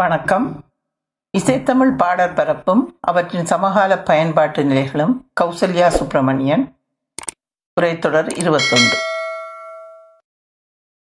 வணக்கம். இசைத்தமிழ் பாடற் பரப்பும் அவற்றின் சமகால பயன்பாட்டு நிலைகளும் கௌசல்யா சுப்பிரமணியன். உரைத்தொடர் இருபத்தொன்று.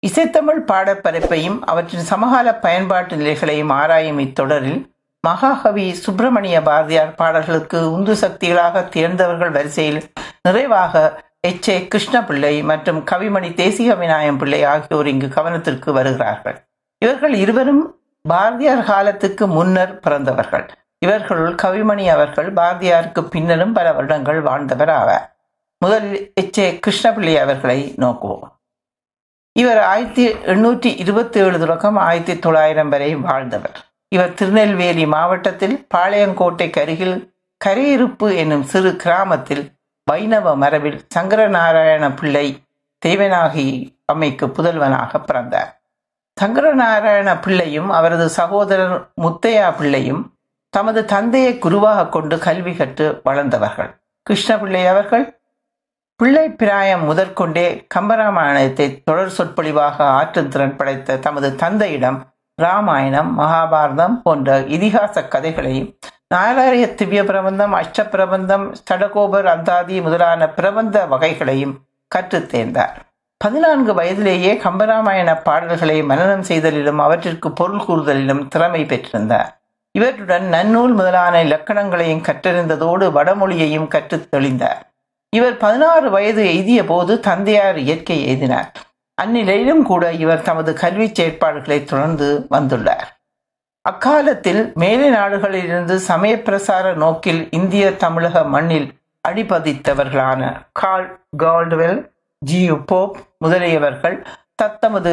இசைத்தமிழ் பாடற் பரப்பையும் அவற்றின் சமகால பயன்பாட்டு நிலைகளையும் ஆராயும் இத்தொடரில் மகாகவி சுப்பிரமணிய பாரதியார் பாடல்களுக்கு உந்து சக்திகளாக தேர்ந்தவர்கள் வரிசையில் நிறைவாக எச். ஏ. கிருஷ்ணபிள்ளை மற்றும் கவிமணி தேசிக விநாயகம் பிள்ளை ஆகியோர் இங்கு கவனத்திற்கு வருகிறார்கள். இவர்கள் இருவரும் பாரதியார் காலத்துக்கு முன்னர் பிறந்தவர்கள். இவர்களுள் கவிமணி அவர்கள் பாரதியாருக்கு பின்னரும் பல வருடங்கள் வாழ்ந்தவர் ஆவார். முதலில் எச். ஏ. கிருஷ்ணபிள்ளை அவர்களை நோக்குவோம். இவர் ஆயிரத்தி எண்ணூற்றி இருபத்தி ஏழு தொடக்கம் ஆயிரத்தி தொள்ளாயிரம் வரை வாழ்ந்தவர். இவர் திருநெல்வேலி மாவட்டத்தில் பாளையங்கோட்டைக்கு அருகில் கரையிருப்பு என்னும் சிறு கிராமத்தில் வைணவ மரபில் சங்கரநாராயண பிள்ளை தெய்வனாகி அம்மைக்கு புதல்வனாக பிறந்தார். சங்கரநாராயண பிள்ளையும் அவரது சகோதரர் முத்தையா பிள்ளையும் தமது தந்தையை குருவாக கொண்டு கல்வி கற்று வளர்ந்தவர்கள். கிருஷ்ணபிள்ளை அவர்கள் பிள்ளை பிராயம் முதற்கொண்டே கம்பராமாயணத்தை தொடர் சொற்பொழிவாக ஆற்றும் திறன் படைத்த தமது தந்தையிடம் ராமாயணம் மகாபாரதம் போன்ற இதிகாச கதைகளையும் நாலாரிய திவ்ய பிரபந்தம் அஷ்ட பிரபந்தம் ஸ்டடகோபர் அந்தாதி முதலான பிரபந்த வகைகளையும் கற்றுத் தேர்ந்தார். பதினான்கு வயதிலேயே கம்பராமாயண பாடல்களை மனனம் செய்தலிலும் அவற்றிற்கு பொருள் கூறுதலிலும் திறமை பெற்றிருந்தார். இவற்றுடன் நன்னூல் முதலான இலக்கணங்களையும் கற்றறிந்ததோடு வடமொழியையும் கற்றுத் தெளிந்தார். இவர் பதினாறு வயது எய்திய போது தந்தையார் இயற்கை எய்தினார். அந்நிலையிலும் கூட இவர் தமது கல்வி செயற்பாடுகளை தொடர்ந்து வந்துள்ளார். அக்காலத்தில் மேலை நாடுகளிலிருந்து சமய பிரசார நோக்கில் இந்திய தமிழக மண்ணில் அடிபதித்தவர்களான கால் கால்டுவெல் ஜியு போப் முதலியவர்கள் தத்தமது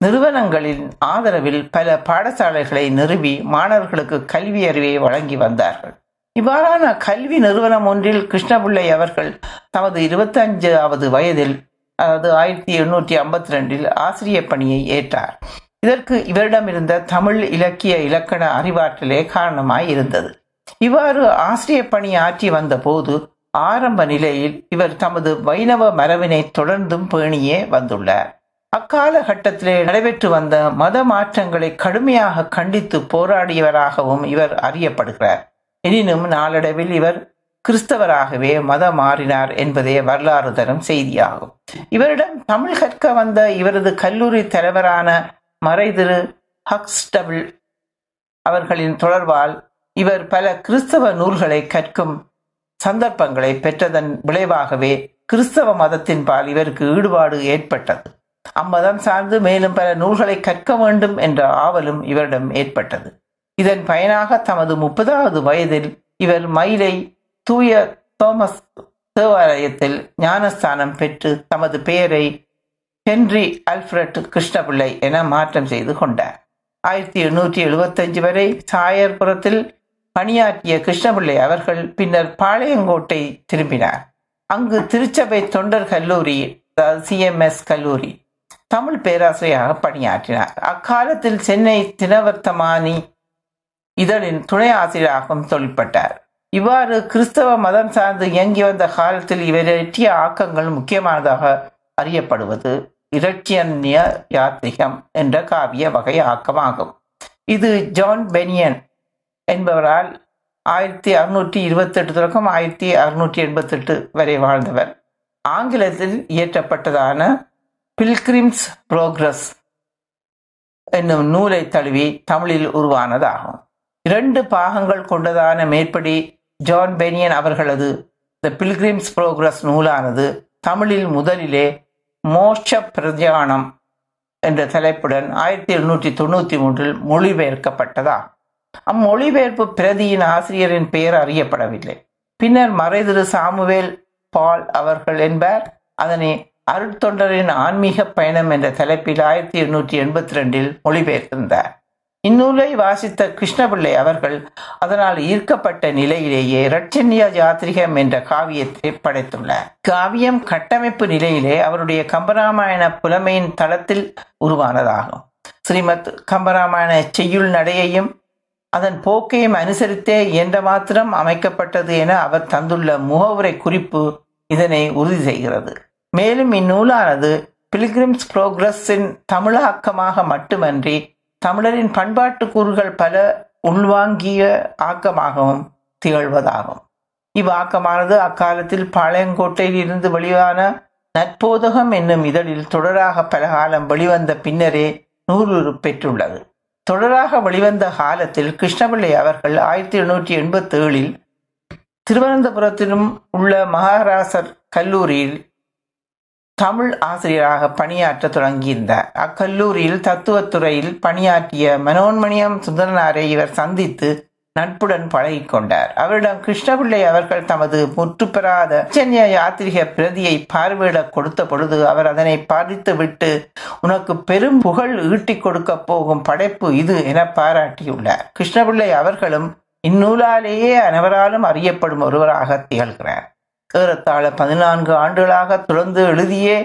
நிறுவனங்களின் ஆதரவில் பல பாடசாலைகளை நிறுவி மாணவர்களுக்கு கல்வி அறிவை வழங்கி வந்தார்கள். இவ்வாறான கல்வி நிறுவனம் ஒன்றில் கிருஷ்ணபிள்ளை அவர்கள் தமது இருபத்தஞ்சாவது வயதில் அதாவது ஆயிரத்தி எண்ணூற்றி ஐம்பத்தி ரெண்டில் ஆசிரிய பணியை ஏற்றார். இதற்கு இவரிடமிருந்த தமிழ் இலக்கிய இலக்கண அறிவாற்றலே காரணமாய் இருந்தது. இவ்வாறு ஆசிரிய பணி ஆற்றி வந்த போது ஆரம்ப நிலையில் இவர் தமது வைணவ மரபினை தொடர்ந்தும் பேணியே வந்துள்ளார். அக்காலகட்டத்திலே நடைபெற்று வந்த மத மாற்றங்களை கடுமையாக கண்டித்து போராடியவராகவும் இவர் அறியப்படுகிறார். எனினும் நாளடைவில் இவர் கிறிஸ்தவராகவே மதம் மாறினார் என்பதே வரலாறு தரும் செய்தியாகும். இவரிடம் தமிழ் கற்க வந்த இவரது கல்லூரி தலைவரான மறைதிரு ஹக்ஸ்டபிள் அவர்களின் தொடர்பால் இவர் பல கிறிஸ்தவ நூல்களை கற்கும் சந்தர்ப்பங்களை பெற்றதன் விளைவாகவே கிறிஸ்தவ மதத்தின் பால் இவருக்கு ஈடுபாடு ஏற்பட்டது. அம்மதம் சார்ந்து மேலும் பல நூல்களை கற்க வேண்டும் என்ற ஆவலும் இவரிடம் ஏற்பட்டது. இதன் பயனாக தமது முப்பதாவது வயதில் இவர் மயிலை தூய தோமஸ் தேவாலயத்தில் ஞானஸ்தானம் பெற்று தமது பெயரை ஹென்றி அல்ஃபிரட் கிருஷ்ணபிள்ளை என மாற்றம் செய்து கொண்டார். ஆயிரத்தி எண்ணூற்றி எழுபத்தஞ்சு வரை சாயர்புரத்தில் பணியாற்றிய கிருஷ்ணபிள்ளை அவர்கள் பின்னர் பாளையங்கோட்டை திரும்பினார். அங்கு திருச்சபை தொண்டர் கல்லூரி சிஎம்எஸ் கல்லூரி தமிழ் பேராசிரியராக பணியாற்றினார். அக்காலத்தில் சென்னை தினவர்த்தமானி இதழின் துணை ஆசிரியராகவும் தொழில்பட்டார் இவ்வாறு கிறிஸ்தவ மதம் சார்ந்து இயங்கி வந்த காலத்தில் இவர் எட்டிய ஆக்கங்கள் முக்கியமானதாக அறியப்படுவது இரட்சியன்ய யாத்திரிகம் என்ற காவிய வகை ஆக்கமாகும். இது ஜான் பெனியன் என்பவரால் ஆயிரத்தி அறுநூற்றி இருபத்தெட்டு தொடக்கம் ஆயிரத்தி அறுநூற்றி எண்பத்தெட்டு வரை வாழ்ந்தவர். ஆங்கிலத்தில் இயற்றப்பட்டதான பில்கிரிம்ஸ் புரோக்ரஸ் என்னும் நூலை தழுவி தமிழில் உருவானதாகும். இரண்டு பாகங்கள் கொண்டதான மேற்படி ஜான் பெனியன் அவர்களது த பில்கிரிம்ஸ் புரோக்ரஸ் நூலானது தமிழில் முதலிலே மோட்ச பிரதியானம் என்ற தலைப்புடன் ஆயிரத்தி எழுநூற்றி தொண்ணூற்றி மூன்றில் மொழிபெயர்க்கப்பட்டதாகும். அம்மொழிபெயர்ப்பு பிரதியின் ஆசிரியரின் பெயர் அறியப்படவில்லை. பின்னர் மறைதிரு சாமுவேல் பால் அவர்கள் என்பார். அதனை அருட்தொண்டரின் ஆன்மீக பயணம் என்ற தலைப்பில் ஆயிரத்தி எண்ணூற்றி எண்பத்தி ரெண்டில் மொழிபெயர்த்திருந்தார். இந்நூலை வாசித்த கிருஷ்ணபிள்ளை அவர்கள் அதனால் ஈர்க்கப்பட்ட நிலையிலேயே ரட்சன்யா ஜாத்திரிகம் என்ற காவியத்தை படைத்துள்ளார். காவியம் கட்டமைப்பு நிலையிலே அவருடைய கம்பராமாயண புலமையின் தளத்தில் உருவானதாகும். ஸ்ரீமத் கம்பராமாயண செய்யுள் நடையையும் அதன் போக்கையும் அனுசரித்தே என்ற மாத்திரம் அமைக்கப்பட்டது என அவர் தந்துள்ள முகவுரை குறிப்பு இதனை உறுதி செய்கிறது. மேலும் இந்நூலானது பிலிகிரிம்ஸ் புரோக்ரஸின் தமிழாக்கமாக மட்டுமன்றி தமிழரின் பண்பாட்டு கூறுகள் பல உள்வாங்கிய ஆக்கமாகவும் திகழ்வதாகும். இவ்வாக்கமானது அக்காலத்தில் பாளையங்கோட்டையில் இருந்து வெளியான நற்போதகம் என்னும் இதழில் தொடராக பல காலம் வெளிவந்த பின்னரே நூறு பெற்றுள்ளது. தொடராக வெளிவந்த காலத்தில் கிருஷ்ணபிள்ளை அவர்கள் ஆயிரத்தி எண்ணூற்றி எண்பத்தி ஏழில் திருவனந்தபுரத்திலும் உள்ள மகாராசர் கல்லூரியில் தமிழ் ஆசிரியராக பணியாற்ற தொடங்கியிருந்தார். அக்கல்லூரியில் தத்துவத்துறையில் பணியாற்றிய மனோன்மணியம் சுந்தரனாரை இவர் சந்தித்து நட்புடன் பழகி கொண்டார் அவரிடம் கிருஷ்ணபிள்ளை அவர்கள் தமது முற்றுப்பெறாத சென்னிய யாத்திரிக பிரதியை பார்வையிட கொடுத்த பொழுது அவர் அதனை பாதித்து விட்டு உனக்கு பெரும் புகழ் ஈட்டிக் கொடுக்க போகும் படைப்பு இது என பாராட்டியுள்ளார். கிருஷ்ணபிள்ளை அவர்களும் இந்நூலாலேயே அனைவராலும் அறியப்படும் ஒருவராக திகழ்கிறார். ஏறத்தாழ பதினான்கு ஆண்டுகளாக தொடர்ந்து எழுதியே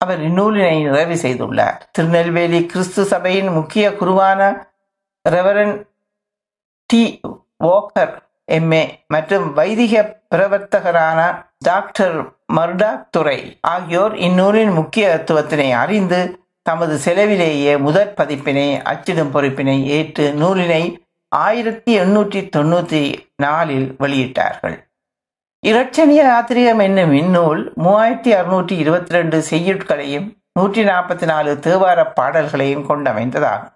அவர் இந்நூலினை நிறைவு செய்துள்ளார். திருநெல்வேலி கிறிஸ்து சபையின் முக்கிய குருவான ரெவரன் டி. வோக்கர் எம்ஏ மற்றும் வைதிக பிரவர்த்தகரான டாக்டர் மர்டாக் துறை ஆகியோர் இந்நூலின் முக்கியத்துவத்தினை அறிந்து தமது செலவிலேயே முதற் பதிப்பினை அச்சிடும் பொறுப்பினை ஏற்று நூலினை ஆயிரத்தி எண்ணூற்றி தொண்ணூற்றி நாலில் வெளியிட்டார்கள். இரட்சணிய யாத்திரிகம் என்னும் இந்நூல் மூவாயிரத்தி அறுநூற்றி இருபத்தி ரெண்டு செய்யுட்களையும் நூற்றி நாற்பத்தி நாலு தேவார பாடல்களையும் கொண்டமைந்ததாகும்.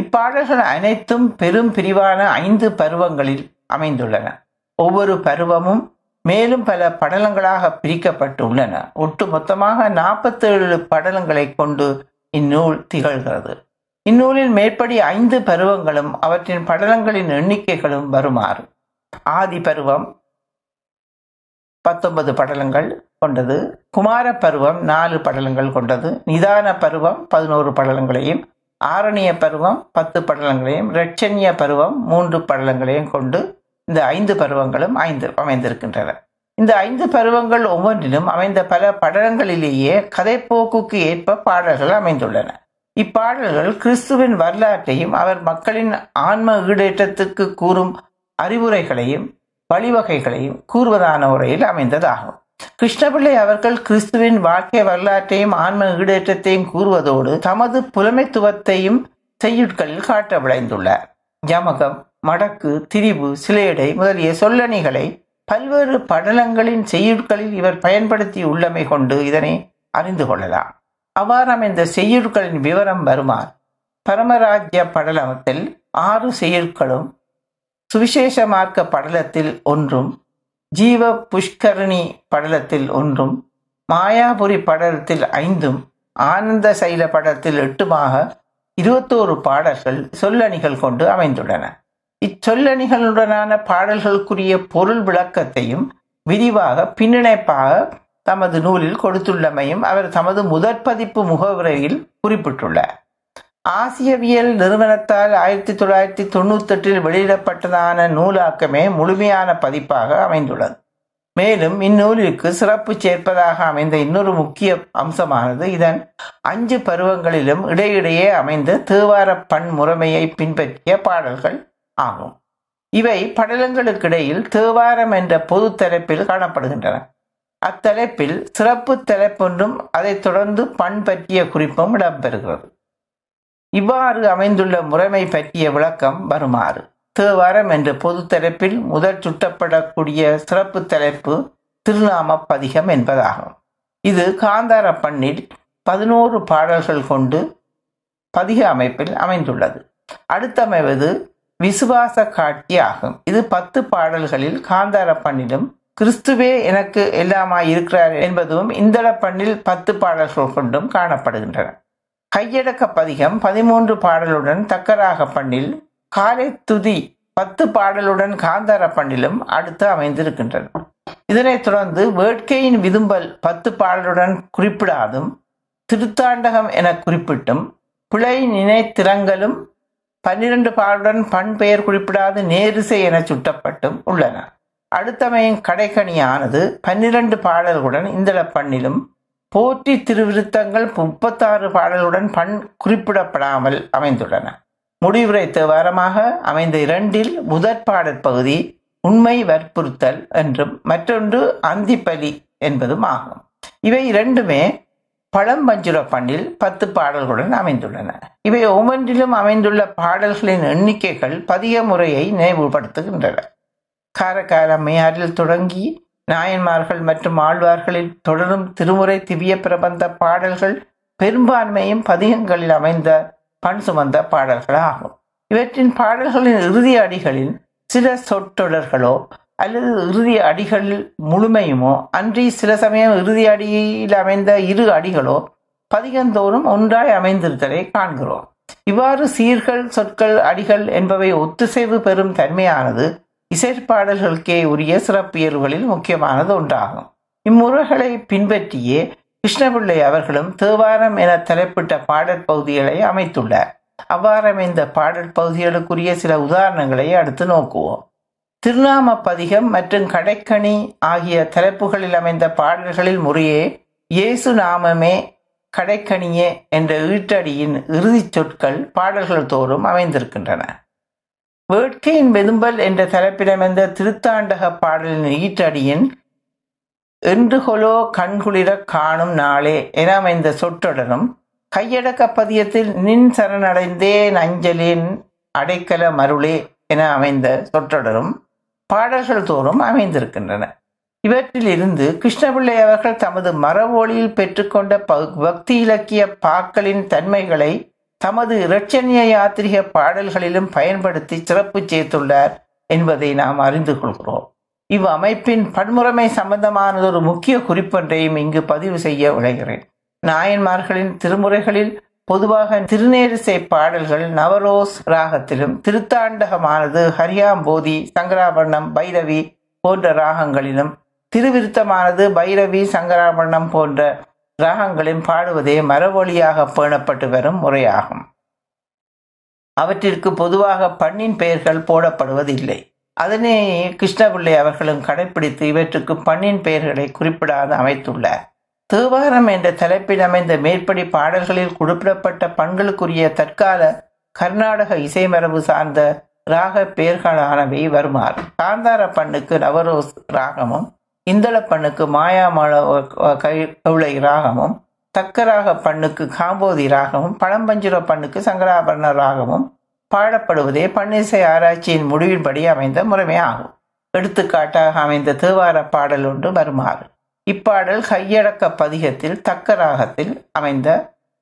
இப்பாடல்கள் அனைத்தும் பெரும் பிரிவான ஐந்து பருவங்களில் அமைந்துள்ளன. ஒவ்வொரு பருவமும் மேலும் பல படலங்களாக பிரிக்கப்பட்டுள்ளன. ஒட்டு மொத்தமாக நாற்பத்தேழு படலங்களை கொண்டு இந்நூல் திகழ்கிறது. இந்நூலில் மேற்படி ஐந்து பருவங்களும் அவற்றின் படலங்களின் எண்ணிக்கைகளும் வருமாறு. ஆதி பருவம் பத்தொன்பது படலங்கள் கொண்டது. குமார பருவம் நாலு படலங்கள் கொண்டது. நிதான பருவம் பதினோரு படலங்களையும் ஆரணிய பருவம் பத்து படலங்களையும் இரட்சணிய பருவம் மூன்று படலங்களையும் கொண்டு இந்த ஐந்து பருவங்களும் ஐந்து அமைந்திருக்கின்றன. இந்த ஐந்து பருவங்கள் ஒவ்வொன்றிலும் அமைந்த பல படலங்களிலேயே கதைப்போக்குக்கு ஏற்ப பாடல்கள் அமைந்துள்ளன. இப்பாடல்கள் கிறிஸ்துவின் வரலாற்றையும் அவர் மக்களின் ஆன்ம ஈடேற்றத்துக்கு கூறும் அறிவுரைகளையும் வழிவகைகளையும் கூறுவதான உரையில் அமைந்ததாகும். கிருஷ்ணபிள்ளை அவர்கள் கிறிஸ்துவின் வாழ்க்கை வரலாற்றையும் ஆன்ம ஈடேற்றத்தையும் கூறுவதோடு தமது புலமைத்துவத்தையும் செய்யுட்களில் காட்ட விளைந்துள்ளார் யமகம் மடக்கு திரிபு சிலையடை முதலிய சொல்லணிகளை பல்வேறு படலங்களின் செய்யுட்களில் இவர் பயன்படுத்தி உள்ளமை கொண்டு இதனை அறிந்து கொள்ளலாம். அவ்வாறு இந்த செய்யுட்களின் விவரம் வருமாறு பரமராஜ்ய படலத்தில் ஆறு செய்யுட்களும் சுவிசேஷ மார்க்க படலத்தில் ஒன்றும் ஜீவ புஷ்கரணி படலத்தில் ஒன்றும் மாயாபுரி படலத்தில் ஐந்தும் ஆனந்த சைல படலத்தில் எட்டுமாக இருபத்தோரு பாடல்கள் சொல்லணிகள் கொண்டு அமைந்துள்ளன. இச்சொல்லணிகளுடனான பாடல்களுக்குரிய பொருள் விளக்கத்தையும் விரிவாக பின்னிணைப்பாக தமது நூலில் கொடுத்துள்ளமையும் அவர் தமது முதற் பதிப்பு முகவுரையில் குறிப்பிட்டுள்ளார். ஆசியவியல் நிறுவனத்தால் ஆயிரத்தி தொள்ளாயிரத்தி தொண்ணூத்தி எட்டில் வெளியிடப்பட்டதான நூலாக்கமே முழுமையான பதிப்பாக அமைந்துள்ளது. மேலும் இந்நூலிற்கு சிறப்பு சேர்ப்பதாக அமைந்த இன்னொரு முக்கிய அம்சமானது இதன் அஞ்சு பருவங்களிலும் இடையிடையே அமைந்த தேவார பண் முறைமையை பின்பற்றிய பாடல்கள் ஆகும். இவை படலங்களுக்கிடையில் தேவாரம் என்ற பொது தலைப்பில் காணப்படுகின்றன. அத்தலைப்பில் சிறப்பு தலைப்பொன்றும் அதைத் தொடர்ந்து பண் பற்றிய குறிப்பும் இடம்பெறுகிறது. இவ்வாறு அமைந்துள்ள முறைமை பற்றிய விளக்கம் வருமாறு. தேவாரம் என்ற பொது தலைப்பில் முதல் சுட்டப்படக்கூடிய சிறப்பு தலைப்பு திருநாம பதிகம் என்பதாகும். இது காந்தார பண்ணில் பதினோரு பாடல்கள் கொண்டு பதிக அமைப்பில் அமைந்துள்ளது. அடுத்தமைவது விசுவாச காட்சி ஆகும். இது பத்து பாடல்களில் காந்தார பண்ணிலும் கிறிஸ்துவே எனக்கு எல்லாமாய் இருக்கிறார் என்பதும் இந்தள பண்ணில் பத்து பாடல்கள் கொண்டும் காணப்படுகின்றன. கையடக்க பதிகம் பதிமூன்று பாடலுடன் தக்கராக பண்ணில் காலை துதி பத்து பாடலுடன் காந்தார பண்ணிலும் அடுத்து அமைந்திருக்கின்றன. இதனைத் தொடர்ந்து வேட்கையின் விதும்பல் பத்து பாடலுடன் குறிப்பிடாதும் திருத்தாண்டகம் என குறிப்பிட்டும் பிழை நினைத்திறங்கலும் பன்னிரண்டு பாடலுடன் பண் பெயர் குறிப்பிடாது நேரிசை என சுட்டப்பட்டும் உள்ளன. அடுத்தமையின் கடைக்கணியானது பன்னிரண்டு பாடல்களுடன் இந்தள பண்ணிலும் போற்றி திருவிருத்தங்கள் முப்பத்தாறு பாடலுடன் பண் குறிப்பிடப்படாமல் அமைந்துள்ளன. முடிவுரை தேவாரமாக அமைந்த இரண்டில் முதற் பாடற் பகுதி உண்மை வற்புறுத்தல் என்றும் மற்றொன்று அந்திப்பலி என்பதும் ஆகும். இவை இரண்டுமே பழம்பஞ்சுர பண்ணில் பத்து பாடல்களுடன் அமைந்துள்ளன. இவை ஒவ்வொன்றிலும் அமைந்துள்ள பாடல்களின் எண்ணிக்கைகள் பதிக முறையை நினைவுபடுத்துகின்றன. காரக்காரம்மையாரில் தொடங்கி நாயன்மார்கள் மற்றும் ஆழ்வார்களில் தொடரும் திருமுறை திவ்ய பிரபந்த பாடல்கள் பெரும்பான்மையும் பதிகங்களில் அமைந்த பண் சுமந்த பாடல்கள் ஆகும் இவற்றின் பாடல்களின் இறுதி அடிகளில் சில சொற்றொடர்களோ அல்லது இறுதி அடிகளில் முழுமையுமோ அன்றி சில சமயம் இறுதி அடியில் அமைந்த இரு அடிகளோ பதிகந்தோறும் ஒன்றாய் அமைந்திருத்தலை காண்கிறோம். இவ்வாறு சீர்கள் சொற்கள் அடிகள் என்பவை ஒத்துசைவு பெறும் தன்மையானது இசைப்பாடல்களுக்கே உரிய சிறப்பியல்களில் முக்கியமானது ஒன்றாகும். இம்முறைகளை பின்பற்றியே கிருஷ்ணபிள்ளை அவர்களும் தேவாரம் என தலைப்பிட்ட பாடற் பகுதிகளை அமைத்துள்ளார். அவ்வாறமைந்த பாடல் பகுதிகளுக்குரிய சில உதாரணங்களை அடுத்து நோக்குவோம். திருநாம பதிகம் மற்றும் கடைக்கணி ஆகிய தலைப்புகளில் அமைந்த பாடல்களில் முறையே இயேசு நாமமே கடைக்கணியே என்ற ஈட்டடியின் இறுதிச் சொற்கள் பாடல்கள் தோறும் அமைந்திருக்கின்றன. வேட்கையின் வெதும்பல் என்ற தலைப்பிடமைந்த திருத்தாண்டக பாடலின் ஈட்டடியின் என்றுகொலோ கண்குளிர காணும் நாளே என அமைந்த சொற்றொடரும் கையடக்க பதியத்தில் நின் சரணடைந்தேன் அஞ்சலின் அடைக்கல மருளே என அமைந்த சொற்றொடரும் பாடல்கள் தோறும் அமைந்திருக்கின்றன. இவற்றில் இருந்து கிருஷ்ணபிள்ளை அவர்கள் தமது மரவோழியில் பெற்றுக்கொண்ட பக்தி இலக்கிய பாக்களின் தன்மைகளை தமது இரட்சணிய யாத்திரிக பாடல்களிலும் பயன்படுத்தி சிறப்பு சேர்த்துள்ளார் என்பதை நாம் அறிந்து கொள்கிறோம். இவ் அமைப்பின் பன்முறைமை சம்பந்தமானது ஒரு முக்கிய குறிப்பொன்றையும் இங்கு பதிவு செய்ய விளைகிறேன் நாயன்மார்களின் திருமுறைகளில் பொதுவாக திருநேரிசை பாடல்கள் நவரோஸ் ராகத்திலும் திருத்தாண்டகமானது ஹரியாம்போதி சங்கராபரணம் பைரவி போன்ற ராகங்களிலும் திருவிருத்தமானது பைரவி சங்கராபரணம் போன்ற ராகங்களில் பாடுவதே மரவொழியாக பேணப்பட்டு வரும் முறையாகும். அவற்றிற்கு பொதுவாக பண்ணின் பெயர்கள் போடப்படுவதில்லை. அதனை கிருஷ்ணபிள்ளை அவர்களும் கடைபிடித்து இவற்றுக்கு பண்ணின் பெயர்களை குறிப்பிடாது அமைத்துள்ளார் தேவாரம் என்ற தலைப்பில் அமைந்த மேற்படி பாடல்களில் குறிப்பிடப்பட்ட பண்களுக்குரிய தற்கால கர்நாடக இசைமரபு சார்ந்த ராக பெயர்களானவை வருமாறு. காந்தார பண்ணுக்கு நவரோஸ் ராகமும் இந்தள பண்ணுக்கு மாயாமள கவுளை ராகமும் தக்கராக பண்ணுக்கு காம்போதி ராகமும் பழம்பஞ்சுர பண்ணுக்கு சங்கராபரண ராகமும் பாடப்படுவதே பண்ணிசை ஆராய்ச்சியின் முடிவின்படி அமைந்த முறைமையாகும் எடுத்துக்காட்டாக அமைந்த தேவார பாடல் ஒன்று வருமாறு. இப்பாடல் கையடக்க பதிகத்தில் தக்க ராகத்தில் அமைந்த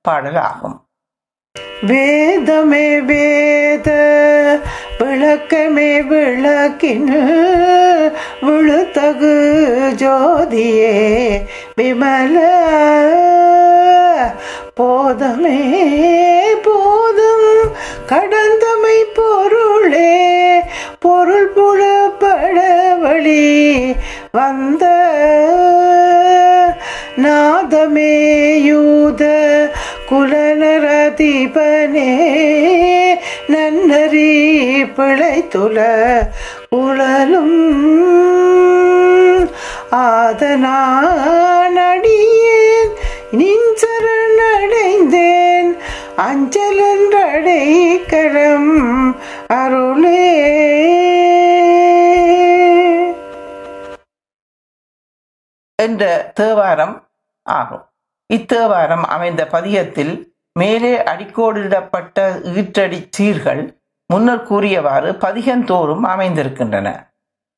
பாடல் ஆகும். வேதமே வேத விளக்கமே விளக்கின் விழுத்தகு ஜோதியே விமல போதமே போதும். கடந்தமை பொருளே பொருள் புலப்பட வழி வந்த நாதமே யூத குலநரதிபனே நன்னறி பிழைத்துல உழலும். ஆதனானடியேன் நின் சரணடைந்தேன் அஞ்சலன்றடை கரம் அருளே. என்ற தேவாரம் ஆகும். இத்தேவாரம் அமைந்த பதியத்தில் மேலே அடிக்கோடிடப்பட்ட ஈற்றடி சீர்கள் முன்னர் கூறியவாறு பதிகந்தோறும் அமைந்திருக்கின்றன.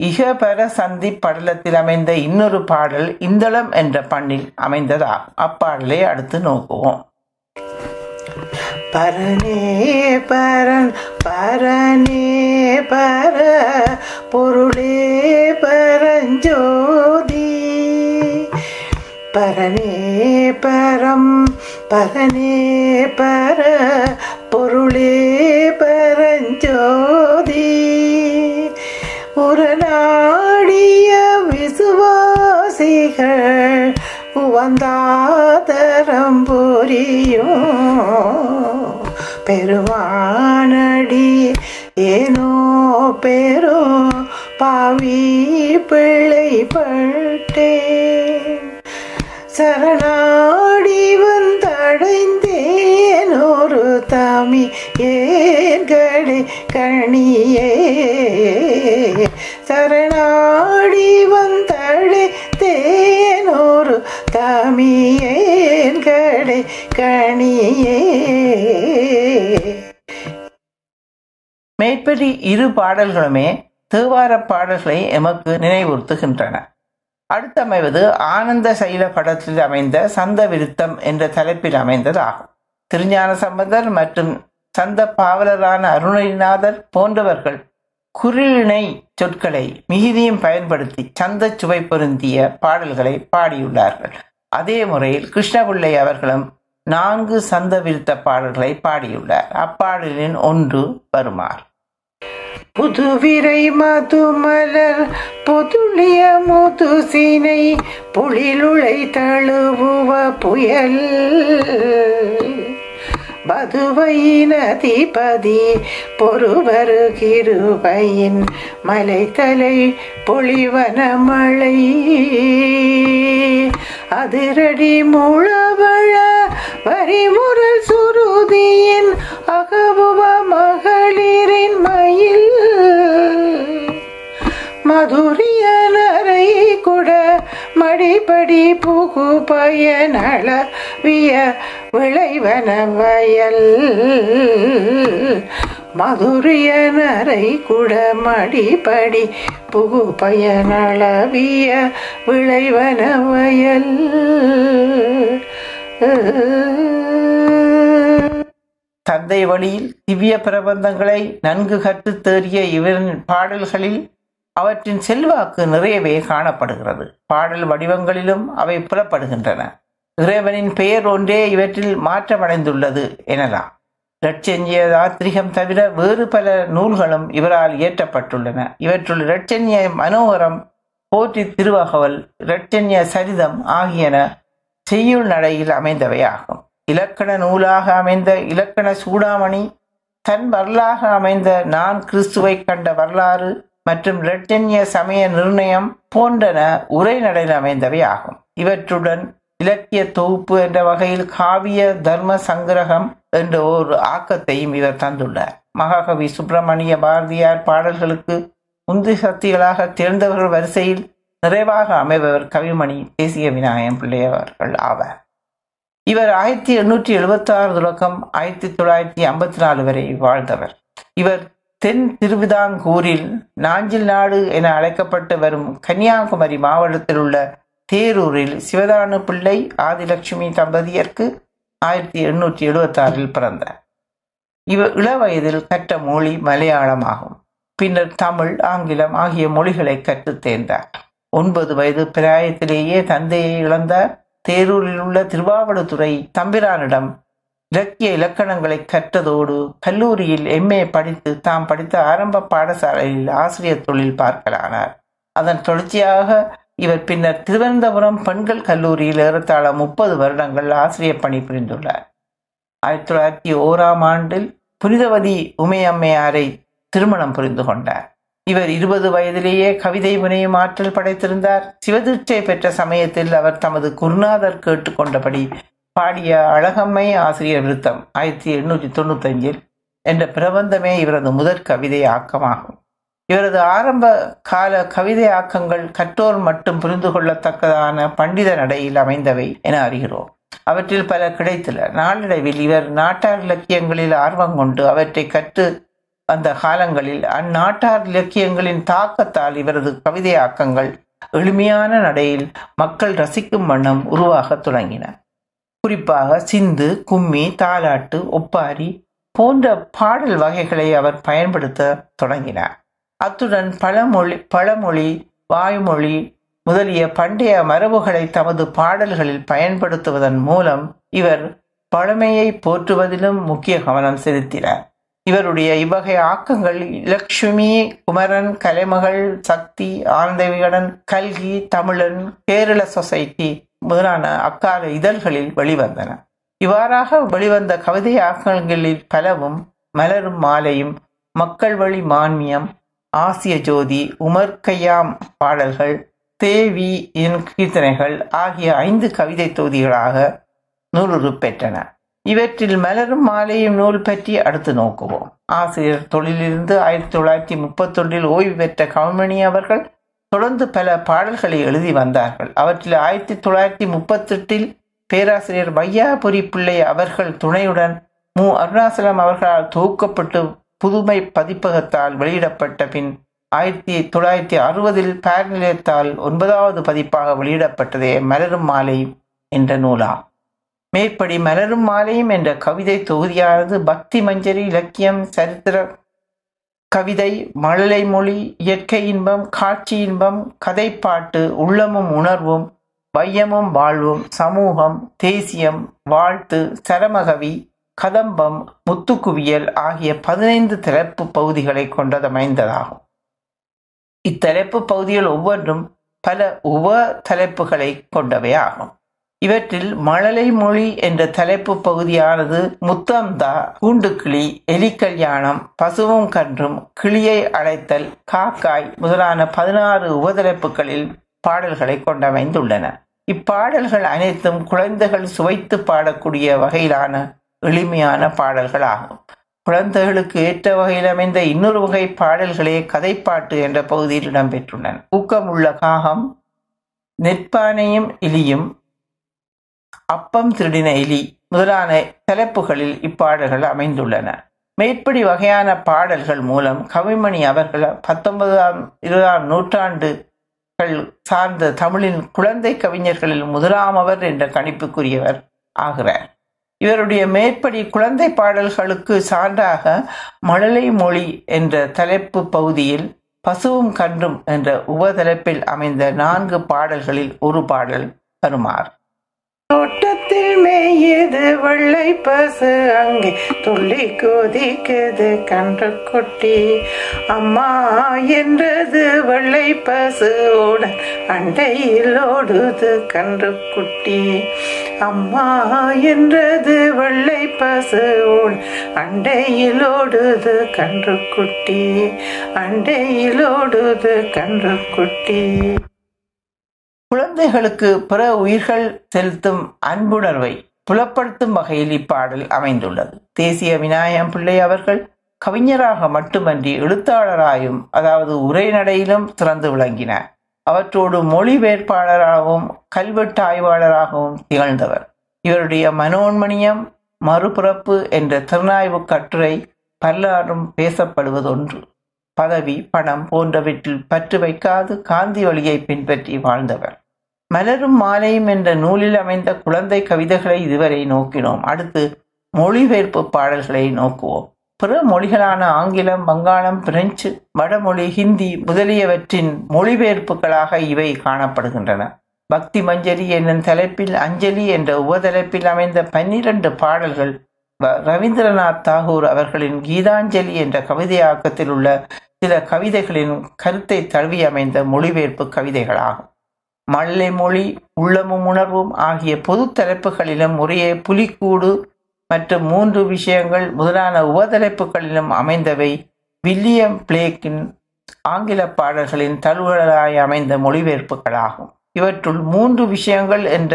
இகபர சந்தி படலத்தில் அமைந்த இன்னொரு பாடல் இந்தளம் என்ற பண்ணில் அமைந்ததாகும். அப்பாடலை அடுத்து நோக்குவோம். பரனே பரன் பரனே பர பொருளே பரஞ்சோதி. பரனே பரம் பரனே பர பொருளே பரஞ்சோதி. உரநாடிய விசுவாசிகள் உவந்தாதரம் புரியும் பெருமானடி ஏனோ பெரோ பாவி பிள்ளை பட்டே சரணா ஒரு தாமி ஏன்களே கணியே சரணாடி வந்தடைந்தேன் ஒரு தாமி ஏன்கடை கணியே மேற்படி இரு பாடல்களுமே தேவார பாடல்களை எமக்கு நினைவுறுத்துகின்றன. அடுத்தமைவது ஆனந்த சைல படத்தில் அமைந்த சந்த விருத்தம் என்ற தலைப்பில் அமைந்ததாகும். திருஞான சம்பந்தர் மற்றும் சந்த பாவலரான அருணகிரிநாதர் போன்றவர்கள் குறிலிணை சொற்களை மிகுதியும் பயன்படுத்தி சந்த சுவை பொருந்திய பாடல்களை பாடியுள்ளார்கள். அதே முறையில் கிருஷ்ணபிள்ளை அவர்களும் நான்கு சந்த விருத்த பாடல்களை பாடியுள்ளார். அப்பாடலின் ஒன்று வருமாறு புதுவிரை மதுமலர் பொதுளிய முதுசினை புலிலுளை தழுவுவ புயல். பதுவையினதிபதி பொறுவருகிருபையின் மலைத்தலை பொழிவன மழை. அதிரடி முழவழ வரிமுரல் சுருதியின் அகபுவ மகளிரின் மயில். மதுரிய நரை குட மடிப்படி புகு பயனளவிய விளைவன வயல். மதுரிய நரை குட மடிப்படி புகு பயனளவிய விளைவன வயல். தந்தை வழியில் திவ்ய பிரபந்தங்களை நன்கு கற்றுத் தேறிய இவரின் பாடல்களில் அவற்றின் செல்வாக்கு நிறையவே காணப்படுகிறது. பாடல் வடிவங்களிலும் அவை புலப்படுகின்றன. இறைவனின் பெயர் ஒன்றே இவற்றில் மாற்றமடைந்துள்ளது எனலாம். இரட்சஞ்சிய தாத்ரிகம் தவிர வேறு பல நூல்களும் இவரால் இயற்றப்பட்டுள்ளன. இவற்றுள் இரட்சண்ய மனோகரம் போற்றி திருவகவல் இரட்சண்ய சரிதம் ஆகியன செய்யுள் நடையில் அமைந்தவை ஆகும் இலக்கண நூலாக அமைந்த இலக்கண சூடாமணி தன் வரலாக அமைந்த நான் கிறிஸ்துவை கண்ட வரலாறு மற்றும் இரட்டன்ய சமய நிர்ணயம் போன்றன உரைநடையில் அமைந்தவை ஆகும் இவற்றுடன் இலக்கிய தொகுப்பு என்ற வகையில் காவிய தர்ம சங்கிரகம் என்ற ஒரு ஆக்கத்தையும் இவர் தந்துள்ளார். மகாகவி சுப்பிரமணிய பாரதியார் பாடல்களுக்கு உந்து சக்திகளாக தேர்ந்தவர்கள் வரிசையில் நிறைவாக அமைபவர் கவிமணி தேசிய விநாயகம் பிள்ளையவர்கள் ஆவார். இவர் ஆயிரத்தி எண்ணூற்றி எழுபத்தி ஆறு தொடக்கம் ஆயிரத்தி தொள்ளாயிரத்தி ஐம்பத்தி நாலு வரை வாழ்ந்தவர். இவர் தென் திருவிதாங்கூரில் நாஞ்சில் நாடு என அழைக்கப்பட்டு வரும் கன்னியாகுமரி மாவட்டத்தில் உள்ள தேரூரில் சிவதானு பிள்ளை ஆதிலட்சுமி தம்பதியருக்கு ஆயிரத்தி எண்ணூற்றி எழுபத்தாறில் பிறந்தார் இவர் இளவயதில் கற்ற மொழி மலையாளம் ஆகும் பின்னர் தமிழ் ஆங்கிலம் ஆகிய மொழிகளை கற்றுத் தேர்ந்தார். ஒன்பது வயது பிராயத்திலேயே தந்தையை இழந்த தேரூரில் உள்ள திருவாவடுதுறை தம்பிரானிடம் இலக்கிய இலக்கணங்களை கற்றதோடு கல்லூரியில் எம்ஏ படித்து தாம் படித்த ஆரம்ப பாடசாலையில் ஆசிரியர் தொழில் பார்க்கலானார். அதன் தொடர்ச்சியாக இவர் பின்னர் திருவனந்தபுரம் பெண்கள் கல்லூரியில் ஏறத்தாழ முப்பது வருடங்கள் ஆசிரியர் பணி புரிந்துள்ளார். ஆயிரத்தி தொள்ளாயிரத்தி ஓராம் ஆண்டில் புனிதவதி உமையம்மையாரை திருமணம் புரிந்து கொண்டார். இவர் இருபது வயதிலேயே கவிதை வினையும் ஆற்றல் படைத்திருந்தார். சிவதீட்சை பெற்ற சமயத்தில் அவர் தமது குருநாதர் கேட்டுக்கொண்டபடி பாடிய அழகம்மை ஆசிரியர் விருத்தம் ஆயிரத்தி எண்ணூற்றி தொண்ணூத்தஞ்சில் என்ற பிரபந்தமே இவரது முதற் கவிதை ஆக்கமாகும். இவரது ஆரம்ப கால கவிதை ஆக்கங்கள் கற்றோர் மட்டும் புரிந்து கொள்ளத்தக்கதான பண்டித நடையில் அமைந்தவை என அறிகிறோம். அவற்றில் பல கிடைத்தன. நாளடைவில் இவர் நாட்டார் இலக்கியங்களில் ஆர்வம் கொண்டு அவற்றை கற்று வந்த காலங்களில் அந்நாட்டார் இலக்கியங்களின் தாக்கத்தால் இவரது கவிதை ஆக்கங்கள் எளிமையான நடையில் மக்கள் ரசிக்கும் வண்ணம் உருவாகத் தொடங்கின. குறிப்பாக சிந்து கும்மி தாலாட்டு ஒப்பாரி போன்ற பாடல் வகைகளை அவர் பயன்படுத்த தொடங்கினார். அத்துடன் பழமொழி பழமொழி வாய்மொழி முதலிய பண்டைய மரபுகளை தமது பாடல்களில் பயன்படுத்துவதன் மூலம் இவர் பழமையை போற்றுவதிலும் முக்கிய கவனம் செலுத்தினார். இவருடைய இவ்வகை ஆக்கங்கள் லட்சுமி குமரன் கலைமகள் சக்தி ஆனந்த விகடன் கல்கி தமிழன் கேரள சொசைட்டி முதலான அக்கால இதழ்களில் வெளிவந்தன. இவ்வாறாக வெளிவந்த கவிதை ஆக்கங்களில் பலவும் மலரும் மாலையும் மக்கள் வழி மான்மியம் ஆசிய ஜோதி உமர் பாடல்கள் தேவி என் கீர்த்தனைகள் ஆகிய ஐந்து கவிதை தொகுதிகளாக நூலுரு பெற்றன. இவற்றில் மலரும் மாலையும் நூல் பற்றி அடுத்து நோக்குவோம். ஆசிரியர் தொழிலிருந்து ஆயிரத்தி தொள்ளாயிரத்தி முப்பத்தொன்றில் ஓய்வு பெற்ற கவுமணி அவர்கள் தொடர்ந்து பல பாடல்களை எழுதி வந்தார்கள். அவற்றில் ஆயிரத்தி தொள்ளாயிரத்தி முப்பத்தெட்டில் பேராசிரியர் வையாபுரி பிள்ளை அவர்கள் துணையுடன் மு. அருணாசலம் அவர்களால் தொகுக்கப்பட்டு புதுமை பதிப்பகத்தால் வெளியிடப்பட்ட பின் ஆயிரத்தி தொள்ளாயிரத்தி அறுபதில் பேர் நிலையத்தால் ஒன்பதாவது பதிப்பாக வெளியிடப்பட்டதே மலரும் மாலை என்ற நூலா. மேற்படி மலரும் மாலையும் என்ற கவிதை தொகுதியானது பக்தி மஞ்சரி இலக்கியம் சரித்திர கவிதை மழலை மொழி இயற்கை இன்பம் காட்சி இன்பம் கதைப்பாட்டு உள்ளமும் உணர்வும் வையமும் வாழ்வும் சமூகம் தேசியம் வாழ்த்து சரமகவி கதம்பம் முத்துக்குவியல் ஆகிய பதினைந்து தலைப்பு பகுதிகளை கொண்டதமைந்ததாகும் இத்தலைப்பு பகுதிகள் ஒவ்வொன்றும் பல உப தலைப்புகளை கொண்டவை ஆகும் இவற்றில் மழலை மொழி என்ற தலைப்பு பகுதியானது முத்தம்தா கூண்டுக்கிளி எலிக்கல்யாணம் பசுவும் கன்றும் கிளியை அழைத்தல் காக்காய் முதலான பதினாறு உபதலைப்புகளில் பாடல்களை கொண்டமைந்துள்ளன. இப்பாடல்கள் அனைத்தும் குழந்தைகள் சுவைத்து பாடக்கூடிய வகையிலான எளிமையான பாடல்கள் ஆகும் குழந்தைகளுக்கு ஏற்ற வகையில் அமைந்த இன்னொரு வகை பாடல்களே கதைப்பாட்டு என்ற பகுதியில் இடம்பெற்றுள்ளன. ஊக்கமுள்ள காகம் நெற்பானையும் எலியும் அப்பம் திருடின எலி முதலான தலைப்புகளில் இப்பாடல்கள் அமைந்துள்ளன. மேற்படி வகையான பாடல்கள் மூலம் கவிமணி அவர்கள் பத்தொன்பதாம் இருபதாம் நூற்றாண்டுகள் சார்ந்த தமிழின் குழந்தை கவிஞர்களில் முதலாமவர் என்ற கணிப்புக்குரியவர் ஆகிறார். இவருடைய மேற்படி குழந்தை பாடல்களுக்கு சான்றாக மழலை மொழி என்ற தலைப்பு பகுதியில் பசுவும் கன்றும் என்ற உபதலைப்பில் அமைந்த நான்கு பாடல்களில் ஒரு பாடல் வருமாறு தோட்டத்தில் மேயுது வெள்ளை பசு. அங்கே துள்ளி கொதிக்குது கன்று குட்டி. அம்மா என்றது வெள்ளை பசுவுடன் அண்டையில் ஓடுது கன்று குட்டி. அம்மா என்றது வெள்ளை பசுவுடன் அண்டையில் ஓடுது கன்று குட்டி. அண்டையில் ஓடுது கன்று குட்டி. குழந்தைகளுக்கு பிற உயிர்கள் செலுத்தும் அன்புணர்வை புலப்படுத்தும் வகையில் இப்பாடல் அமைந்துள்ளது. தேசிய விநாயகம் பிள்ளை அவர்கள் கவிஞராக மட்டுமன்றி எழுத்தாளராயும் அதாவது உரைநடையிலும் சிறந்து விளங்கினார். அவற்றோடு மொழிபெயர்ப்பாளராகவும் கல்வெட்டு ஆய்வாளராகவும் திகழ்ந்தவர். இவருடைய மனோன்மணியம் மறுபிறப்பு என்ற திறனாய்வு கட்டுரை பல்லாரும் பேசப்படுவதொன்று. பதவி பணம் போன்றவற்றில் பற்று வைக்காது காந்தி வழியை பின்பற்றி வாழ்ந்தவர். மலரும் மாலையும் என்ற நூலில் அமைந்த குழந்தை கவிதைகளை இதுவரை நோக்கினோம். அடுத்து மொழிபெயர்ப்பு பாடல்களை நோக்குவோம். பிற மொழிகளான ஆங்கிலம் வங்காளம் பிரெஞ்சு வடமொழி ஹிந்தி முதலியவற்றின் மொழிபெயர்ப்புகளாக இவை காணப்படுகின்றன. பக்தி மஞ்சரி என்னும் தலைப்பில் அஞ்சலி என்ற உபதலைப்பில் அமைந்த பன்னிரண்டு பாடல்கள் ரவீந்திரநாத் தாகூர் அவர்களின் கீதாஞ்சலி என்ற கவிதையாக்கத்தில் உள்ள சில கவிதைகளின் கருத்தை தழுவி அமைந்த மொழிபெயர்ப்பு கவிதைகளாகும். மல்லை மொழி உள்ளமும் உணர்வும் ஆகிய பொது தலைப்புகளிலும் முறையே புலிக்கூடு மற்றும் மூன்று விஷயங்கள் முதலான உபதலைப்புகளிலும் அமைந்தவை. வில்லியம் பிளேக்கின் ஆங்கில பாடல்களின் தழுவலாய் அமைந்த மொழிபெயர்ப்புகளாகும். இவற்றுள் மூன்று விஷயங்கள் என்ற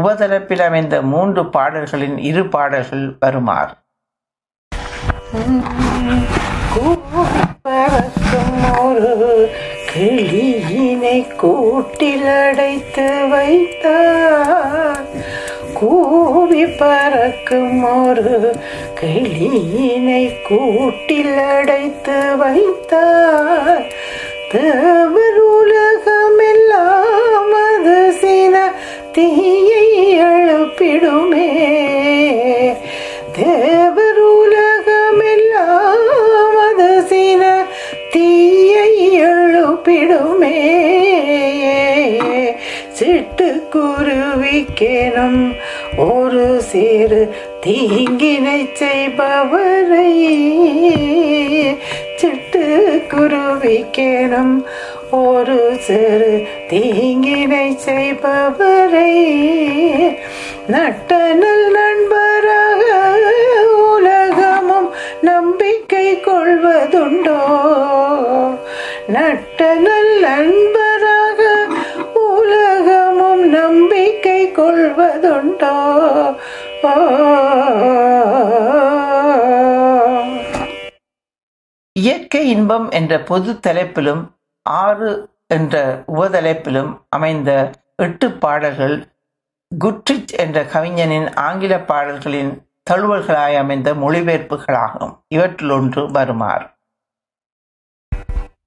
உபதரப்பில் அமைந்த மூன்று பாடல்களின் இரு பாடல்கள் வருமாறு. பறக்கும் ஒரு கிளியினை கூட்டில் அடைத்து வைத்தார். கூவி பறக்கும் ஒரு கிளியினை கூட்டில் அடைத்து வைத்தார். தேவர் உலகமெல்லாம் அது சின தீயை எழுப்பிடுமே தே கேனும் ஒரு சிறு தீங்கினை செய்பவரை. சிட்டு குருவிக்கேனும் ஒரு சிறு தீங்கினை செய்பவரை. நட்டனல் நண்பராக உலகமும் நம்பிக்கை கொள்வதுண்டோ. நட்டனல் நண்பராக உலகமும் நம்பிக்கை கொள்வதுண்டோ இயற்கை இன்பம் என்ற பொது தலைப்பிலும் ஆறு என்ற உபதலைப்பிலும் அமைந்த எட்டு பாடல்கள் குட்ரிச் என்ற கவிஞனின் ஆங்கில பாடல்களின் தழுவல்களாய் அமைந்த மொழிபெயர்ப்புகளாகும். இவற்றில் ஒன்று வருமாறு.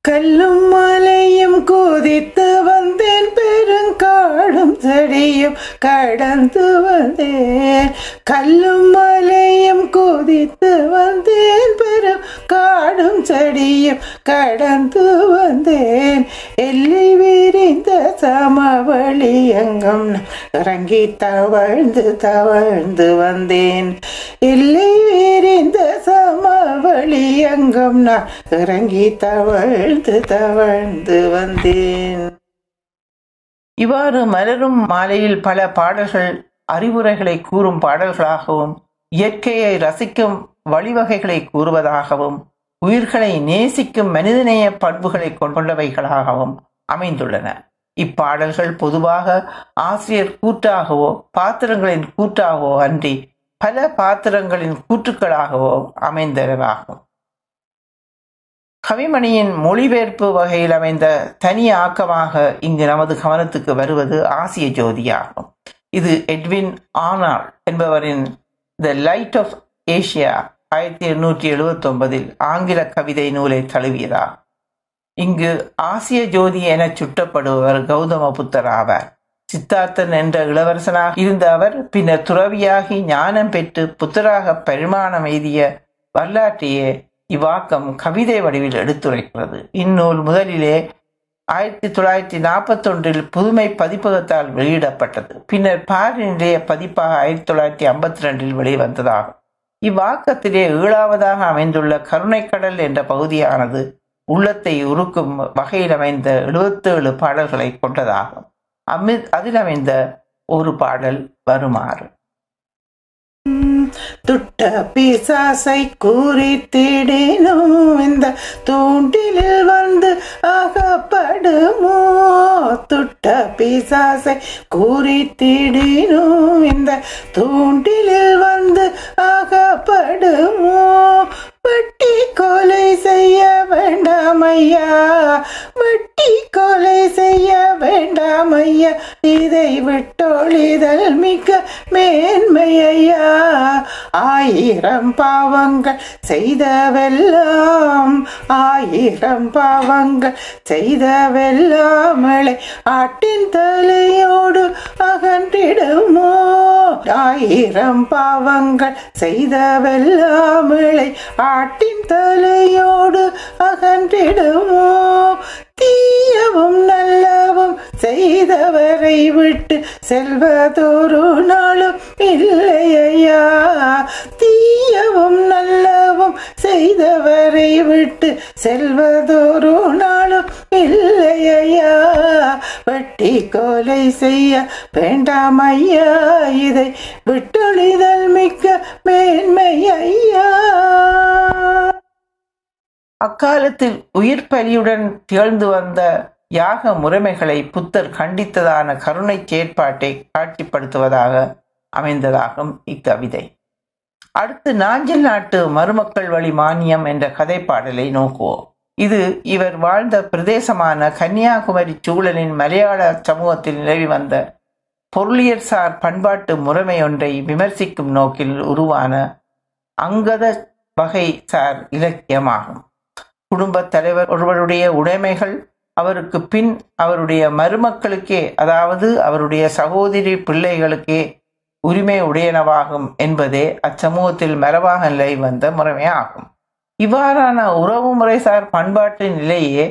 கல்லும் மலையும் குதித்து வந்தேன் பெருங்காடும் செடியும் கடந்து வந்தேன். கல்லும் மலையும் குதித்து வந்தேன் பெரும் காடும் செடியும் கடந்து வந்தேன். எல்லை விரிந்த சமவழி எங்கும் இறங்கி தவழ்ந்து தவழ்ந்து வந்தேன். எல்லை விரிந்த சமவழி எங்கும் நான் இறங்கி தவழ் தவழ்ந்து தவழ்ந்து வந்தேன். இவ்வாறு மலரும் மாலையில் பல பாடல்கள் அறிவுரைகளை கூறும் பாடல்களாகவும் இயற்கையை ரசிக்கும் வழிவகைகளை கூறுவதாகவும் உயிர்களை நேசிக்கும் மனிதநேய பண்புகளை கொண்டவைகளாகவும் அமைந்துள்ளன. இப்பாடல்கள் பொதுவாக ஆசிரியர் கூற்றாகவோ பாத்திரங்களின் கூற்றாகவோ அன்றி பல பாத்திரங்களின் கூற்றுக்களாகவோ அமைந்தனவாகும். கவிமணியின் மொழிபெயர்ப்பு வகையில் அமைந்த தனி ஆக்கமாக இங்கு நமது கவனத்துக்கு வருவது ஆசிய ஜோதியாகும். இது எட்வின் ஆனார் என்பவரின் த லைட் ஆஃப் ஏசியா ஆயிரத்தி எண்ணூற்றி எழுபத்தி ஒன்பதில் ஆங்கில கவிதை நூலை தழுவியதாகும். இங்கு ஆசிய ஜோதி என சுட்டப்படுபவர் கௌதம புத்தர் ஆவார். சித்தார்த்தன் என்ற இளவரசனாக இருந்த அவர் பின்னர் துறவியாகி ஞானம் பெற்று புத்தராக பரிமாணம் எய்திய வரலாற்றையே இவ்வாக்கம் கவிதை வடிவில் எடுத்துரைக்கிறது. இந்நூல் முதலிலே ஆயிரத்தி தொள்ளாயிரத்தி நாற்பத்தி ஒன்றில் புதுமை பதிப்பகத்தால் வெளியிடப்பட்டது. பின்னர் பாரி நிலைய பதிப்பாக ஆயிரத்தி தொள்ளாயிரத்தி ஐம்பத்தி ரெண்டில் வெளிவந்ததாகும். இவ்வாக்கத்திலே ஏழாவதாக அமைந்துள்ள கருணைக்கடல் என்ற பகுதியானது உள்ளத்தை உருக்கும் வகையில் அமைந்த எழுபத்தேழு பாடல்களை கொண்டதாகும். அமித் அதில் அமைந்த ஒரு பாடல் வருமாறு. துட்ட பிசாசை கூறி தேடினும் இந்த தூண்டிலில் வந்து அகப்படுமோ? துட்ட பிசாசை கூறி தேடினும் இந்த தூண்டிலில் வந்து அகப்படுமோ? வட்டி கொலை செய்ய வேண்டாம் ஐயா வட்டி கொலை செய்ய வேண்டாம் ஐயா இதை விட்டொழிதல் மிக்க மேன்மை ஐயா ஆயிரம் பாவங்கள் செய்தவெல்லாம் ஆயிரம் பாவங்கள் செய்தவெல்லாமலை ஆட்டின் தலையோடு அகன்றிடுமோ? ஆயிரம் பாவங்கள் செய்தவெல்லாமலை ஆ ஆட்டின் தலையோடு அகன்றிடுவோம். தீயவும் நல்லவும் செய்தவரை விட்டு செல்வதொரு நாளும் இல்லையா தீயவும் நல்லவும் செய்தவரை விட்டு செல்வதொரு நாளும் இல்லையா வெட்டி கொலை செய்ய வேண்டாம் ஐயா இதை விட்டொழிதல் மிக்க மேன்மை ஐயா அக்காலத்தில் உயிர் பலியுடன் திகழ்ந்து வந்த யாக முறைமைகளை புத்தர் கண்டித்ததான கருணை செயற்பாட்டை காட்சிப்படுத்துவதாக அமைந்ததாகும் இக்கவிதை. அடுத்து நாஞ்சில் நாட்டு மருமக்கள் வழி மானியம் என்ற கதைப்பாடலை நோக்குவோம். இது இவர் வாழ்ந்த பிரதேசமான கன்னியாகுமரி சூழலின் மலையாள சமூகத்தில் நிலவி வந்த பொருளியற்சார் பண்பாட்டு முறைமை ஒன்றை விமர்சிக்கும் நோக்கில் உருவான அங்கத வகை சார் இலக்கியமாகும். குடும்பத் தலைவர் ஒருவருடைய உடைமைகள் அவருக்கு பின் அவருடைய மருமக்களுக்கே அதாவது அவருடைய சகோதரி பிள்ளைகளுக்கே உரிமை உடையனவாகும் என்பதே அச்சமூகத்தில் மரபாக நிலை வந்த முறைமையாகும் இவ்வாறான உறவு முறைசார் பண்பாட்டு நிலையே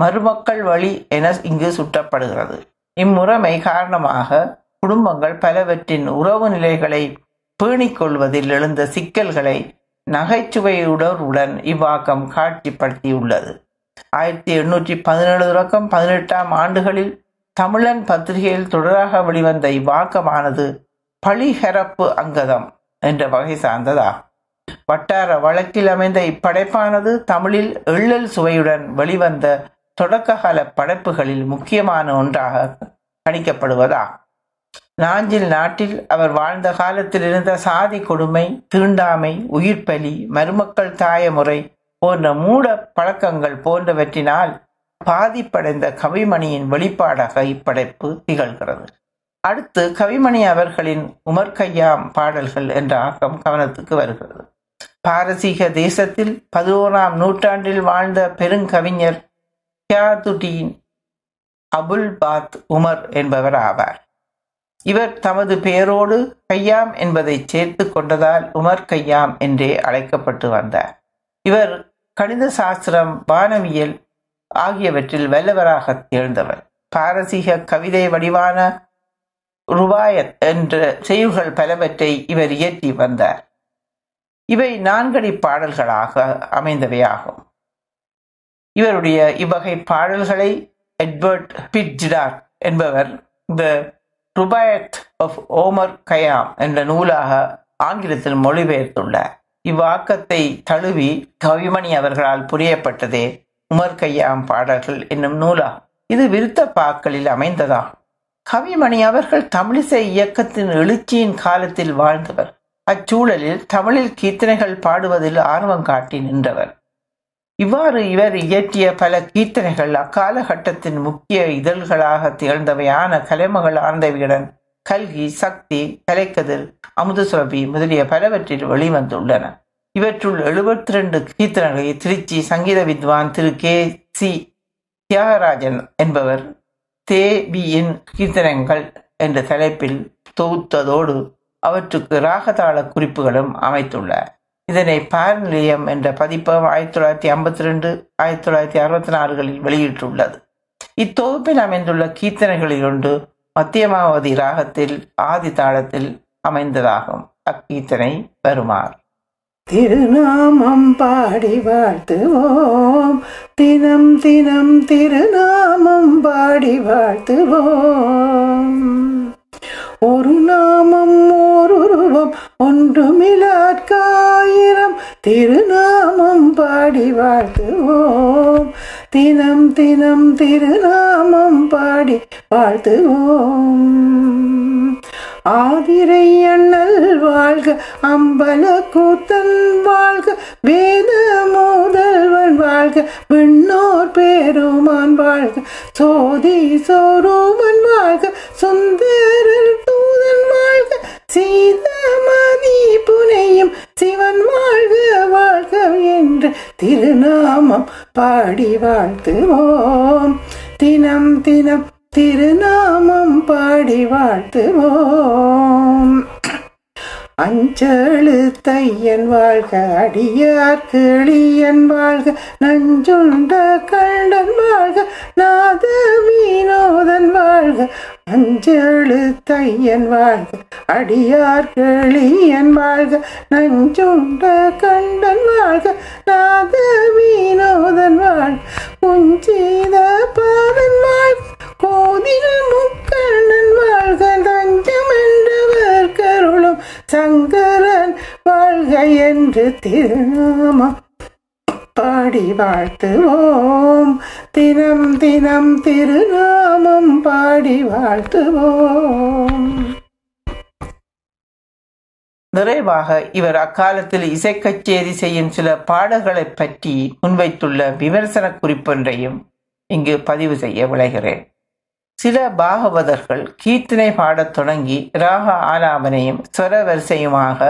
மருமக்கள் வழி என இங்கு சுட்டப்படுகிறது. இம்முறைமை காரணமாக குடும்பங்கள் பலவற்றின் உறவு நிலைகளை பேணிக் கொள்வதில் எழுந்த சிக்கல்களை நகைச்சுவையுடன் இவ்வாக்கம் காட்சிப்படுத்தியுள்ளது. ஆயிரத்தி எண்ணூற்றி பதினேழு தொடக்கம் பதினெட்டாம் ஆண்டுகளில் தமிழன் பத்திரிகையில் தொடராக வெளிவந்த இவ்வாக்கமானது பழிஹரப்பு அங்கதம் என்ற வகை சார்ந்ததாகும். வட்டார வழக்கில் அமைந்த இப்படைப்பானது தமிழில் எள்ளல் சுவையுடன் வெளிவந்த தொடக்ககால படைப்புகளில் முக்கியமான ஒன்றாக கணிக்கப்படுவதாகும். நாஞ்சில் நாட்டில் அவர் வாழ்ந்த காலத்தில் இருந்த சாதி கொடுமை தீண்டாமை உயிர்ப்பலி மருமக்கள் தாயமுறை போன்ற மூட பழக்கங்கள் போன்றவற்றினால் பாதிப்படைந்த கவிமணியின் வெளிப்பாடாக இப்படைப்பு திகழ்கிறது. அடுத்து கவிமணி அவர்களின் உமர்கையாம் பாடல்கள் என்ற ஆக்கம் கவனத்துக்கு வருகிறது. பாரசீக தேசத்தில் பதினோராம் நூற்றாண்டில் வாழ்ந்த பெருங்கவிஞர் கியாதுடீன் அபுல் பாத் உமர் என்பவர் ஆவார். இவர் தமது பெயரோடு கையாம் என்பதை சேர்த்து கொண்டதால் உமர் கையாம் என்றே அழைக்கப்பட்டு வந்தார். இவர் கணித சாஸ்திரம் வானவியல் ஆகியவற்றில் வல்லவராக திகழ்ந்தவர். பாரசீக கவிதை வடிவான ருபாயத் என்ற செய்யுள்கள் பலவற்றை இவர் இயற்றி வந்தார். இவை நான்கடி பாடல்களாக அமைந்தவையாகும். இவருடைய இவ்வகை பாடல்களை எட்வர்ட் பிட்ஜிடார் என்பவர் இந்த ருபாயத் ஆஃப் ஓமர் கயாம் என்ற நூலாக ஆங்கிலத்தில் மொழிபெயர்த்துள்ளார். இவ்வாக்கத்தை தழுவி கவிமணி அவர்களால் புரியப்பட்டதே உமர் கையாம் பாடல்கள் என்னும் நூலாகும். இது விருத்த பாக்களில் அமைந்ததாகும். கவிமணி அவர்கள் தமிழிசை இயக்கத்தின் எழுச்சியின் காலத்தில் வாழ்ந்தவர். அச்சூழலில் தமிழில் கீர்த்தனைகள் பாடுவதில் ஆர்வம் காட்டி நின்றவர். இவ்வாறு இவர் இயற்றிய பல கீர்த்தனைகள் அக்காலகட்டத்தின் முக்கிய இதழ்களாக திகழ்ந்தவையான கலைமகள் ஆர்ந்தவியுடன் கல்கி சக்தி கலைக்கதிர் அமுதசுரபி முதலிய பலவற்றில் வெளிவந்துள்ளன. இவற்றுள் எழுபத்தி ரெண்டு கீர்த்தனைகளை திருச்சி சங்கீத வித்வான் திரு. கே. சி. தியாகராஜன் என்பவர் தேவியின் கீர்த்தனங்கள் என்ற தலைப்பில் தொகுத்ததோடு அவற்றுக்கு ராகதாள குறிப்புகளும் அமைத்துள்ளார். இதனை பார் நிலையம் என்ற பதிப்பகம் ஆயிரத்தி தொள்ளாயிரத்தி ஐம்பத்தி ரெண்டு ஆயிரத்தி தொள்ளாயிரத்தி அறுபத்தி நாறுகளில் வெளியிட்டுள்ளது. இத்தொகுப்பில் அமைந்துள்ள கீர்த்தனைகளில் ஒன்று மத்தியமாவதி ராகத்தில் ஆதி தாளத்தில் அமைந்ததாகும். அக்கீர்த்தனை வருமாறு திருநாமம் பாடி வாழ்த்துவோம். தினம் தினம் திருநாமம் பாடி வாழ்த்துவோம். ஒரு நாமம் ஓருருவம் ஒன்றுமிலாட்காயிரம் திருநாமம் பாடி வாழ்த்துவோம். தினம் தினம் திருநாமம் பாடி வாழ்த்துவோம். ஆதிரை அண்ணல் வாழ்க அம்பல கூத்தன் வாழ்க வேத முதல்வன் வாழ்க விண்ணோர் பேருமான் வாழ்க சோதி சோருமன் வாழ்க சுந்தரர் பாடி வாழ்த்துவோம். தினம் தினம் திருநாமம் பாடி வாழ்த்துவோம். அஞ்சழு தையன் வாழ்க அடியார் கிளியன் வாழ்க நஞ்சுண்ட கண்டன் வாழ்க நாத மீனோதன் வாழ்க. அஞ்சழு தையன் வாழ்க அடியார் கிளியன் வாழ்க நஞ்சுண்ட கண்டன் வாழ்க நாத மீனோதன் வாழ்க. குஞ்சீத பாதன் வாழ்க கோதில் முக்கண்ணன் வாழ்க தஞ்சமன் சங்கரன் வாழ்க என்று திருநாமம் பாடி வாழ்த்துவோம். தினம் தினம் திருநாமம் பாடி வாழ்த்துவோம். நிறைவாக இவர் அக்காலத்தில் இசைக்கச்சேரி செய்யும் சில பாடல்களைப் பற்றி முன்வைத்துள்ள விமர்சன குறிப்பொன்றையும் இங்கு பதிவு செய்ய விளைகிறேன். சில பாகவதர்கள் கீர்த்தனை பாடத் தொடங்கி ராக ஆலாபனையும் ஸ்வர வரிசையுமாக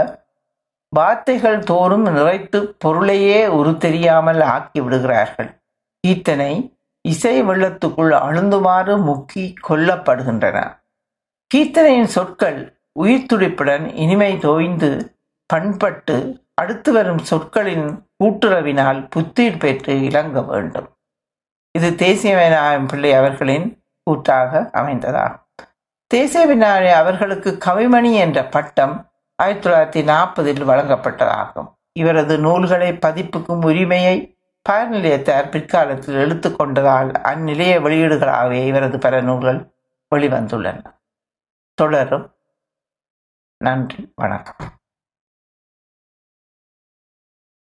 வார்த்தைகள் தோறும் நிறைத்து பொருளையே உரு தெரியாமல் ஆக்கி விடுகிறார்கள். கீர்த்தனை இசை வெள்ளத்துக்குள் அழுந்துமாறு முக்கி கொல்லப்படுகின்றன. கீர்த்தனையின் சொற்கள் உயிர் துடிப்புடன் இனிமை தோய்ந்து பண்பட்டு அடுத்து வரும் சொற்களின் கூட்டுறவினால் புத்துயிர் பெற்று இலங்க வேண்டும். இது தேசிய பிள்ளை அவர்களின் கூட்டாக அமைந்ததாகும். தேசிய விநாயக அவர்களுக்கு கவிமணி என்ற பட்டம் ஆயிரத்தி தொள்ளாயிரத்தி நாற்பதில் வழங்கப்பட்டதாகும். இவரது நூல்களை பதிப்புக்கும் உரிமையை பயர் நிலையத்தார் பிற்காலத்தில் எடுத்துக்கொண்டதால் அந்நிலைய வெளியீடுகளாகவே இவரது பல நூல்கள் வெளிவந்துள்ளன. தொடரும். நன்றி. வணக்கம்.